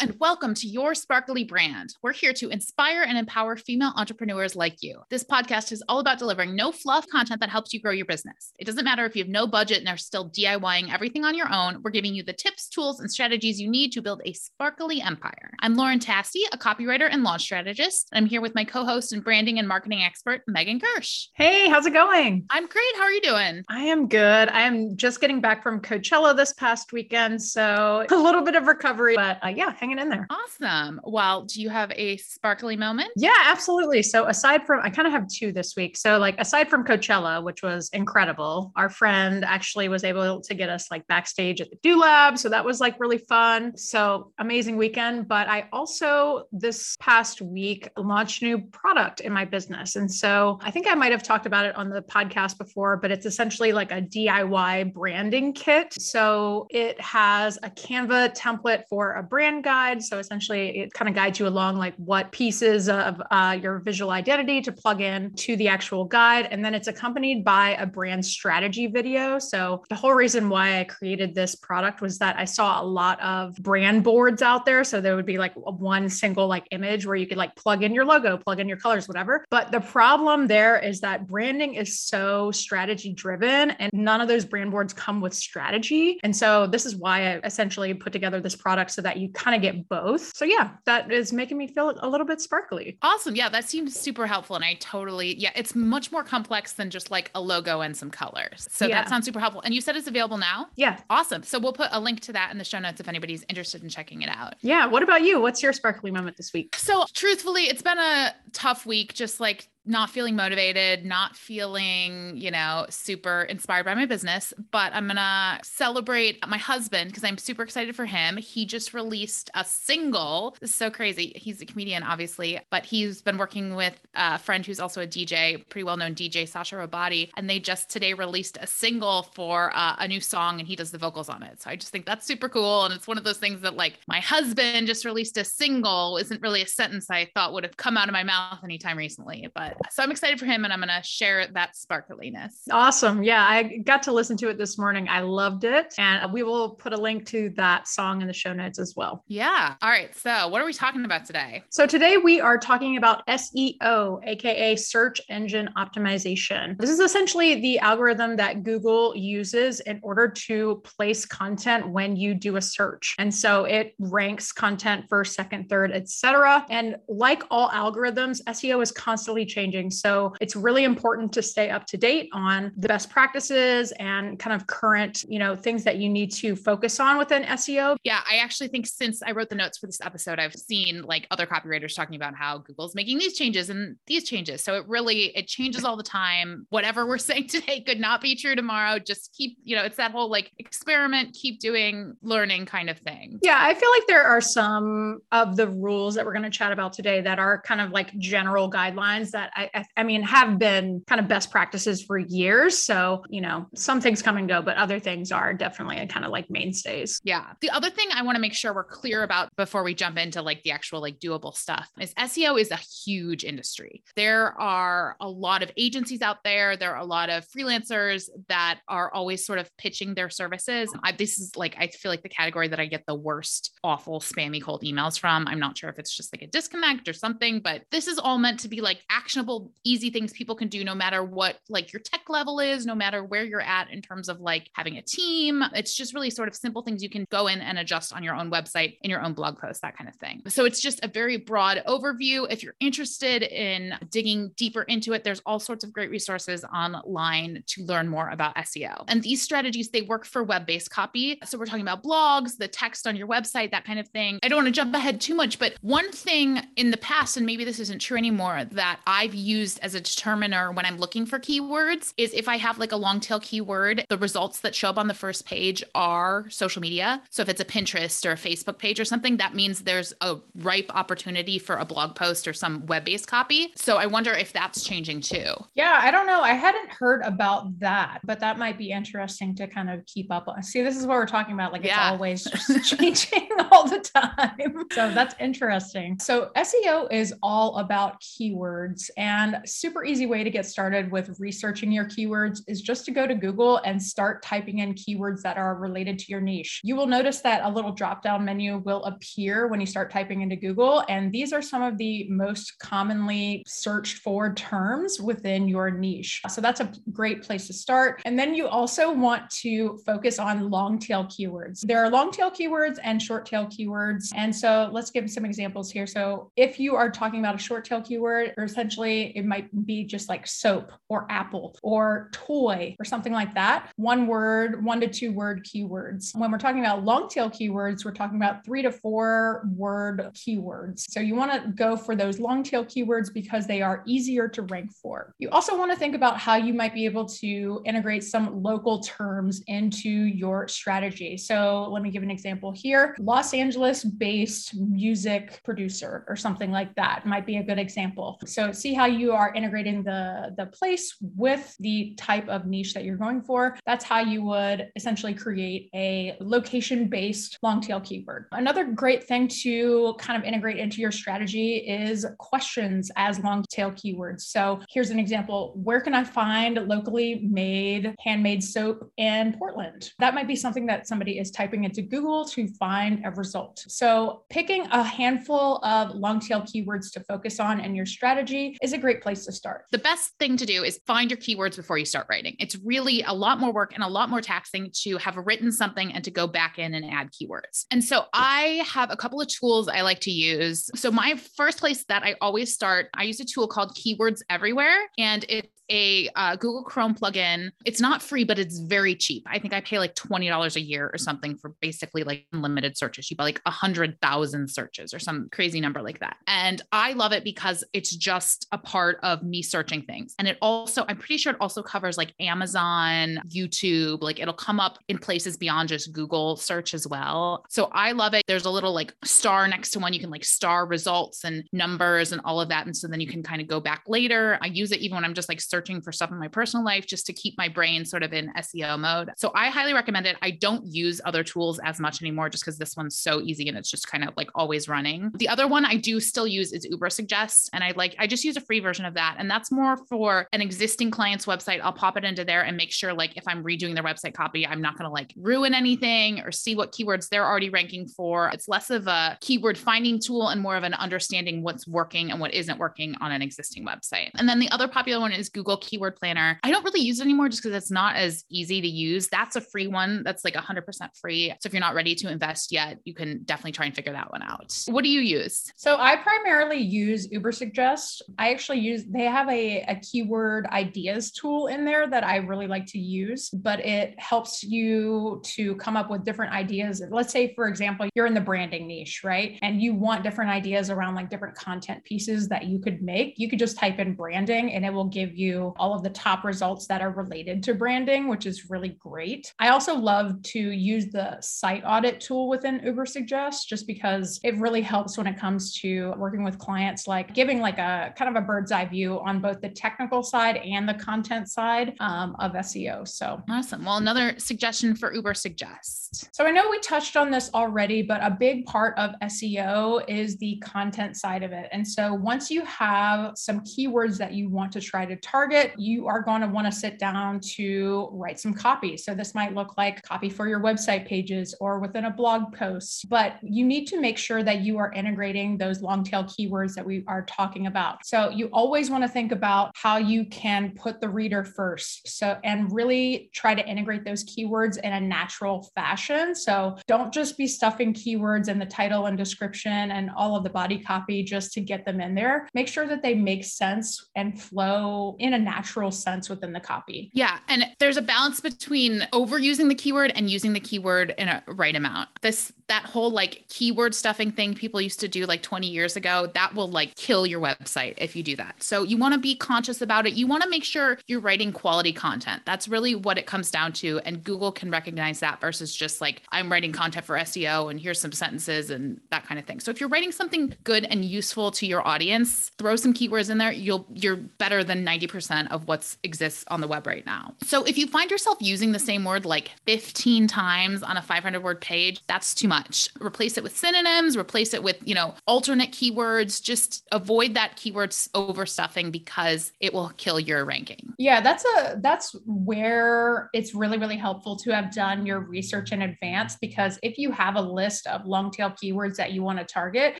and welcome to Your Sparkly Brand. We're here to inspire and empower female entrepreneurs like you. This podcast is all about delivering no fluff content that helps you grow your business. It doesn't matter if you have no budget and are still DIYing everything on your own, we're giving you the tips, tools, and strategies you need to build a sparkly empire. I'm Lauren Tasty, a copywriter and launch strategist. I'm here with my co host and branding and marketing expert, Megan Gersh. Hey, how's it going? I'm great. How are you doing? I am good. I am just getting back from Coachella this past weekend. So a little bit of recovery, but uh, yeah, hanging in there. Awesome. Well, do you have a sparkly moment? Yeah, absolutely. So aside from, I kind of have two this week. So like aside from Coachella, which was incredible, our friend actually was able to get us like backstage at the Do Lab. So that was like really fun. So amazing weekend. But I also this past week launched a new product in my business. And so I think I might have talked about it on the podcast before, but it's essentially like a DIY branding kit. So it has a Canva template for a brand guide. So essentially, it kind of guides you along like what pieces of uh, your visual identity to plug in to the actual guide. And then it's accompanied by a brand strategy video. So the whole reason why I created this product was that I saw a lot of brand boards out there. So there would be like one single like image where you could like plug in your logo, plug in your colors, whatever. But the problem there is that branding is so strategy driven and none of those brand boards come with strategy. And so this is why I essentially put together this product so that you kind of get both. So yeah, that is making me feel a little bit sparkly. Awesome. Yeah, that seems super helpful. And I totally, yeah, it's much more complex than just like a logo and some colors. So yeah. that sounds super helpful. And you said it's available now? Yeah. Awesome. So we'll put a link to that in the show notes if anybody's interested in checking it out. Yeah. What about you? What's your sparkly moment this week? So truthfully, it's been a tough week, just like not feeling motivated, not feeling, you know, super inspired by my business, but I'm going to celebrate my husband because I'm super excited for him. He just released a single. This is so crazy. He's a comedian, obviously, but he's been working with a friend who's also a DJ, pretty well known DJ, Sasha Robati. And they just today released a single for uh, a new song and he does the vocals on it. So I just think that's super cool. And it's one of those things that, like, my husband just released a single isn't really a sentence I thought would have come out of my mouth anytime recently, but so I'm excited for him and I'm going to share that sparkliness. Awesome. Yeah, I got to listen to it this morning. I loved it. And we will put a link to that song in the show notes as well. Yeah. All right. So, what are we talking about today? So, today we are talking about SEO, AKA search engine optimization. This is essentially the algorithm that Google uses in order to place content when you do a search. And so it ranks content first, second, third, etc. And like all algorithms, SEO is constantly changing. So it's really important to stay up to date on the best practices and kind of current, you know, things that you need to focus on within SEO. Yeah, I actually think since I wrote the notes for this episode, I've seen like other copywriters talking about how Google's making these changes and these changes. So it really it changes all the time. Whatever we're saying today could not be true tomorrow. Just keep, you know, it's that whole like experiment, keep doing, learning kind of thing. Yeah, I feel like there are some of the rules that we're going to chat about today that are kind of like general guidelines that I, I mean, have been kind of best practices for years. So, you know, some things come and go, but other things are definitely kind of like mainstays. Yeah. The other thing I want to make sure we're clear about before we jump into like the actual like doable stuff is SEO is a huge industry. There are a lot of agencies out there, there are a lot of freelancers that are always sort of pitching their services. I, this is like, I feel like the category that I get the worst, awful, spammy cold emails from. I'm not sure if it's just like a disconnect or something, but this is all meant to be like actionable easy things people can do no matter what like your tech level is, no matter where you're at in terms of like having a team. It's just really sort of simple things you can go in and adjust on your own website, in your own blog post, that kind of thing. So it's just a very broad overview. If you're interested in digging deeper into it, there's all sorts of great resources online to learn more about SEO. And these strategies, they work for web-based copy. So we're talking about blogs, the text on your website, that kind of thing. I don't want to jump ahead too much, but one thing in the past, and maybe this isn't true anymore, that I've used as a determiner when I'm looking for keywords is if I have like a long tail keyword, the results that show up on the first page are social media. So if it's a Pinterest or a Facebook page or something, that means there's a ripe opportunity for a blog post or some web based copy. So I wonder if that's changing too. Yeah, I don't know. I hadn't heard about that, but that might be interesting to kind of keep up on. See, this is what we're talking about. Like it's yeah. always just changing all the time. So that's interesting. So SEO is all about keywords and super easy way to get started with researching your keywords is just to go to Google and start typing in keywords that are related to your niche. You will notice that a little drop down menu will appear when you start typing into Google. And these are some of the most commonly searched for terms within your niche. So that's a great place to start. And then you also want to focus on long tail keywords. There are long tail keywords and short tail keywords. And so let's give some examples here. So if you are talking about a short tail keyword, or essentially it might be just like soap or apple or toy or something like that, one word, one to two word keywords. When we're talking about long tail keywords, we're talking about three to four word keywords. So you want to go for those long tail keywords because they are easier to rank for. You also want to think about how you might be able to integrate some local terms into your strategy. So let me give an example here. Los Angeles based music producer or something like that might be a good example. So see how you are integrating the, the place with the type of niche that you're going for. That's how you would essentially create a location based long tail keyword. Another great thing to kind of integrate into your strategy is questions as long tail keywords. So here's an example Where can I find locally made handmade soap in Portland? That might be something that somebody is typing into Google to find a result. So picking a handful of long tail keywords to focus on in your strategy is a great place to start. The best thing to do is find your keywords before you start writing. It's really a lot more work and a lot more taxing to have written something and to go back in and add keywords. And so I have a couple of tools I like to use. So my first place that I always start, I use a tool called Keywords Everywhere and it's a uh, Google Chrome plugin. It's not free, but it's very cheap. I think I pay like $20 a year or something for basically like unlimited searches. You buy like a hundred thousand searches or some crazy number like that. And I love it because it's just a part of me searching things. And it also, I'm pretty sure it also covers like Amazon, YouTube, like it'll come up in places beyond just Google search as well. So I love it. There's a little like star next to one. You can like star results and numbers and all of that. And so then you can kind of go back later. I use it even when I'm just like searching searching for stuff in my personal life just to keep my brain sort of in SEO mode. So I highly recommend it. I don't use other tools as much anymore just because this one's so easy and it's just kind of like always running. The other one I do still use is Uber Ubersuggest. And I like, I just use a free version of that. And that's more for an existing client's website. I'll pop it into there and make sure, like, if I'm redoing their website copy, I'm not going to like ruin anything or see what keywords they're already ranking for. It's less of a keyword finding tool and more of an understanding what's working and what isn't working on an existing website. And then the other popular one is Google Google Keyword Planner. I don't really use it anymore just because it's not as easy to use. That's a free one that's like 100% free. So if you're not ready to invest yet, you can definitely try and figure that one out. What do you use? So I primarily use Ubersuggest. I actually use, they have a, a keyword ideas tool in there that I really like to use, but it helps you to come up with different ideas. Let's say, for example, you're in the branding niche, right? And you want different ideas around like different content pieces that you could make. You could just type in branding and it will give you all of the top results that are related to branding, which is really great. I also love to use the site audit tool within Ubersuggest just because it really helps when it comes to working with clients, like giving like a kind of a bird's eye view on both the technical side and the content side um, of SEO. So awesome. Well, another suggestion for Ubersuggest. So I know we touched on this already, but a big part of SEO is the content side of it. And so once you have some keywords that you want to try to target, target, you are going to want to sit down to write some copy. So this might look like copy for your website pages or within a blog post, but you need to make sure that you are integrating those long tail keywords that we are talking about. So you always want to think about how you can put the reader first. So, and really try to integrate those keywords in a natural fashion. So don't just be stuffing keywords in the title and description and all of the body copy just to get them in there. Make sure that they make sense and flow in a a natural sense within the copy. Yeah. And there's a balance between overusing the keyword and using the keyword in a right amount. This, that whole like keyword stuffing thing people used to do like 20 years ago, that will like kill your website if you do that. So you want to be conscious about it. You want to make sure you're writing quality content. That's really what it comes down to. And Google can recognize that versus just like, I'm writing content for SEO and here's some sentences and that kind of thing. So if you're writing something good and useful to your audience, throw some keywords in there. You'll, you're better than 90% 90% of what exists on the web right now. So if you find yourself using the same word like 15 times on a 500 word page, that's too much. Replace it with synonyms, replace it with, you know, alternate keywords. Just avoid that keywords overstuffing because it will kill your ranking. Yeah, that's a that's where it's really really helpful to have done your research in advance because if you have a list of long tail keywords that you want to target,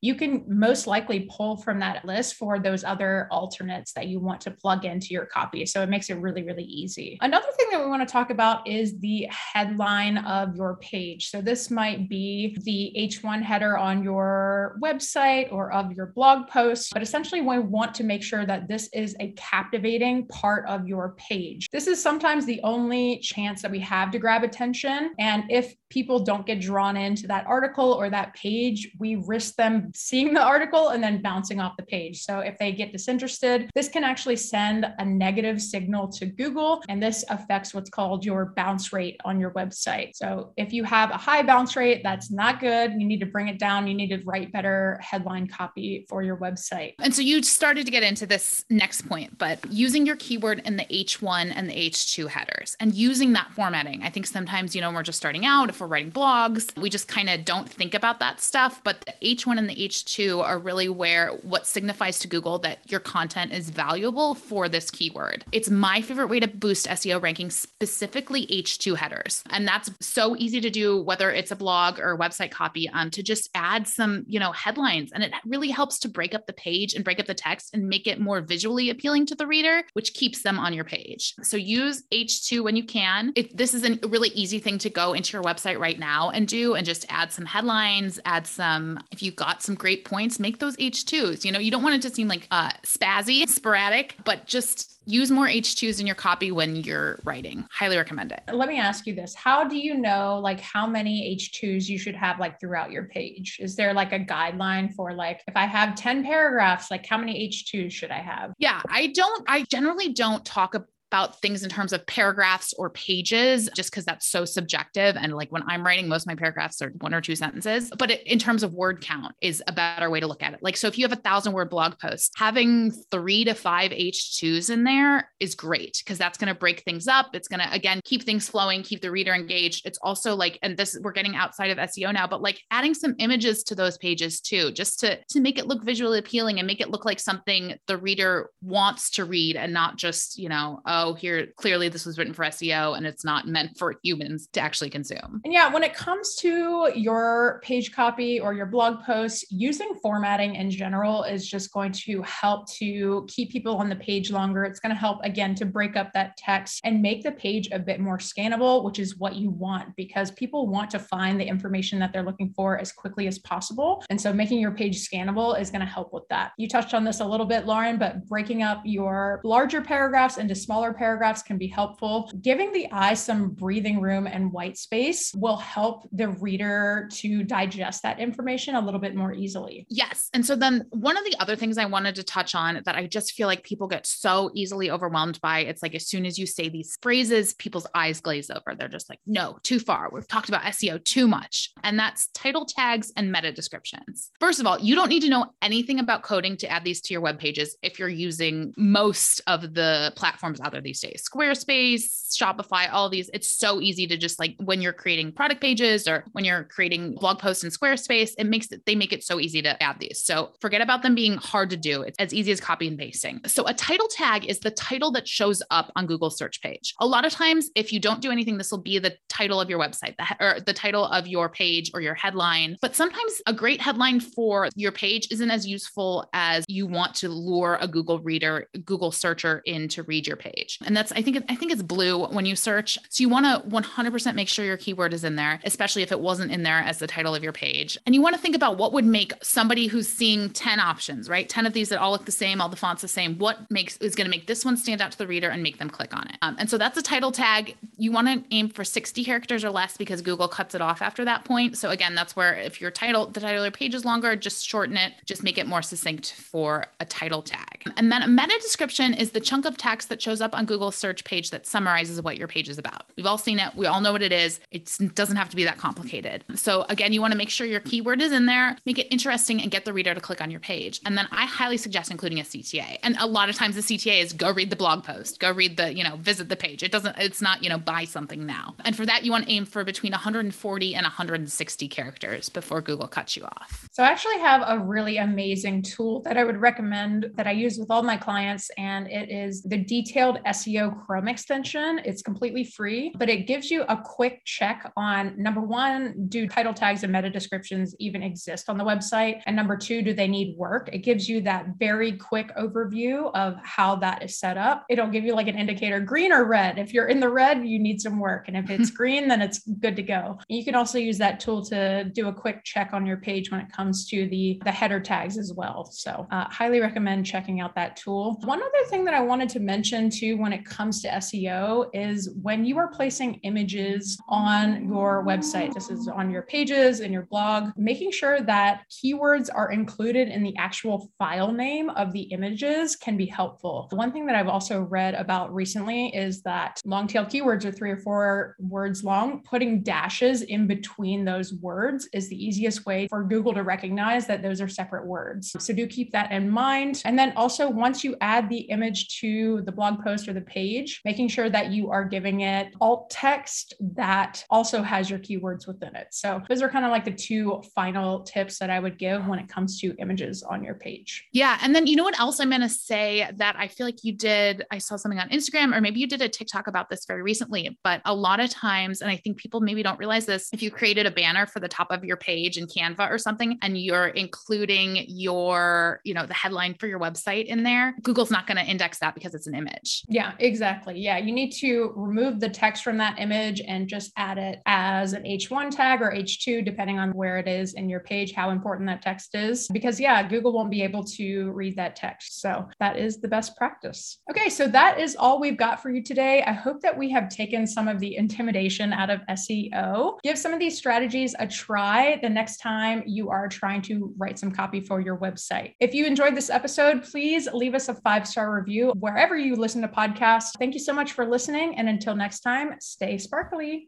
you can most likely pull from that list for those other alternates that you want to plug into your copy. So it makes it really really easy. Another thing that we want to talk about is the headline of your page. So this might be the H1 header on your website or of your blog post, but essentially we want to make sure that this is a captivating part of your page. This is sometimes the only chance that we have to grab attention. And if people don't get drawn into that article or that page, we risk them seeing the article and then bouncing off the page. So if they get disinterested, this can actually send a negative signal to Google, and this affects what's called your bounce rate on your website. So if you have a high bounce rate, that's not good. You need to bring it down. You need to write better headline copy for your website. And so you started to get into this next point, but using your keyword in the H1 and the H2 headers and using that formatting. I think sometimes, you know, we're just starting out, if we're writing blogs, we just kind of don't think about that stuff. But the H1 and the H2 are really where what signifies to Google that your content is valuable for this keyword. It's my favorite way to boost SEO rankings, specifically H2 headers. And that's so easy to do, whether it's a blog or a website copy, um, to just add some, you know, headlines. And it really helps to break up the page and break up the text and make it more visually appealing to the reader, which keeps them on your page. So use H2 when you can. If this is a really easy thing to go into your website right now and do, and just add some headlines, add some, if you've got some great points, make those H2s. You know, you don't want it to seem like uh, spazzy, sporadic, but just use more H2s in your copy when you're writing. Highly recommend it. Let me ask you this. How do you know like how many H2s you should have like throughout your page? Is there like a guideline for like if I have 10 paragraphs, like how many H2s should I have? Yeah, I don't I generally don't talk about things in terms of paragraphs or pages, just because that's so subjective. And like when I'm writing, most of my paragraphs are one or two sentences. But in terms of word count, is a better way to look at it. Like, so if you have a thousand word blog post, having three to five H2s in there is great because that's going to break things up. It's going to, again, keep things flowing, keep the reader engaged. It's also like, and this we're getting outside of SEO now, but like adding some images to those pages too, just to, to make it look visually appealing and make it look like something the reader wants to read and not just, you know, oh, Oh, here clearly this was written for SEO and it's not meant for humans to actually consume. And yeah, when it comes to your page copy or your blog post, using formatting in general is just going to help to keep people on the page longer. It's going to help again to break up that text and make the page a bit more scannable, which is what you want because people want to find the information that they're looking for as quickly as possible. And so making your page scannable is going to help with that. You touched on this a little bit, Lauren, but breaking up your larger paragraphs into smaller smaller paragraphs can be helpful. Giving the eye some breathing room and white space will help the reader to digest that information a little bit more easily. Yes. And so then one of the other things I wanted to touch on that I just feel like people get so easily overwhelmed by, it's like as soon as you say these phrases, people's eyes glaze over. They're just like, no, too far. We've talked about SEO too much. And that's title tags and meta descriptions. First of all, you don't need to know anything about coding to add these to your web pages if you're using most of the platforms out there these days Squarespace, Shopify, all these. It's so easy to just like when you're creating product pages or when you're creating blog posts in Squarespace, it makes it, they make it so easy to add these. So forget about them being hard to do. It's as easy as copy and pasting. So a title tag is the title that shows up on Google search page. A lot of times, if you don't do anything, this will be the title of your website the, or the title of your page or your headline. But sometimes a great headline for your page isn't as useful as you want to lure a Google reader, Google searcher in to read your page. And that's, I think, I think it's blue when you search. So you want to 100% make sure your keyword is in there, especially if it wasn't in there as the title of your page. And you want to think about what would make somebody who's seeing 10 options, right? 10 of these that all look the same, all the fonts the same. What makes is going to make this one stand out to the reader and make them click on it? Um, and so that's a title tag. You want to aim for 60 characters or less because Google cuts it off after that point. So again, that's where if your title, the title of your page is longer, just shorten it, just make it more succinct for a title tag. And then a meta description is the chunk of text that shows up on Google's search page that summarizes what your page is about. We've all seen it. We all know what it is. It doesn't have to be that complicated. So again, you want to make sure your keyword is in there, make it interesting and get the reader to click on your page. And then I highly suggest including a CTA. And a lot of times the CTA is go read the blog post, go read the, you know, visit the page. It doesn't, it's not, you know, buy something now. And for that, you want to aim for between 140 and 160 characters before Google cuts you off. So I actually have a really amazing tool that I would recommend that I use with all my clients, and it is the detailed SEO Chrome extension. It's completely free, but it gives you a quick check on number one, do title tags and meta descriptions even exist on the website? And number two, do they need work? It gives you that very quick overview of how that is set up. It'll give you like an indicator green or red. If you're in the red, you need some work. And if it's green, then it's good to go. You can also use that tool to do a quick check on your page when it comes to the, the header tags as well. So, uh, highly recommend checking out that tool. One other thing that I wanted to mention too when it comes to SEO is when you are placing images on your website, this is on your pages and your blog, making sure that keywords are included in the actual file name of the images can be helpful. One thing that I've also read about recently is that long tail keywords are three or four words long. Putting dashes in between those words is the easiest way for Google to recognize that those are separate words. So do keep that in mind. And then also, once you add the image to the blog post or the page, making sure that you are giving it alt text that also has your keywords within it. So those are kind of like the two final tips that I would give when it comes to images on your page. Yeah. And then you know what else I'm going to say that I feel like you did? I saw something on Instagram or maybe you did a TikTok about this very recently, but a lot of times, and I think people maybe don't realize this, if you created a banner for the top of your page in Canva or something, and you're including your, you know, the headline for your website in there, Google's not going to index that because it's an image. Yeah, exactly. Yeah. You need to remove the text from that image and just add it as an H1 tag or H2, depending on where it is in your page, how important that text is. Because, yeah, Google won't be able to read that text. So that is the best practice. Okay. So that is all we've got for you today. I hope that we have taken some of the intimidation out of SEO. Give some of these strategies a try the next time you are trying to write some copy for your website. If you enjoyed this episode, please leave us a five star review wherever you listen to podcasts. Thank you so much for listening. And until next time, stay sparkly.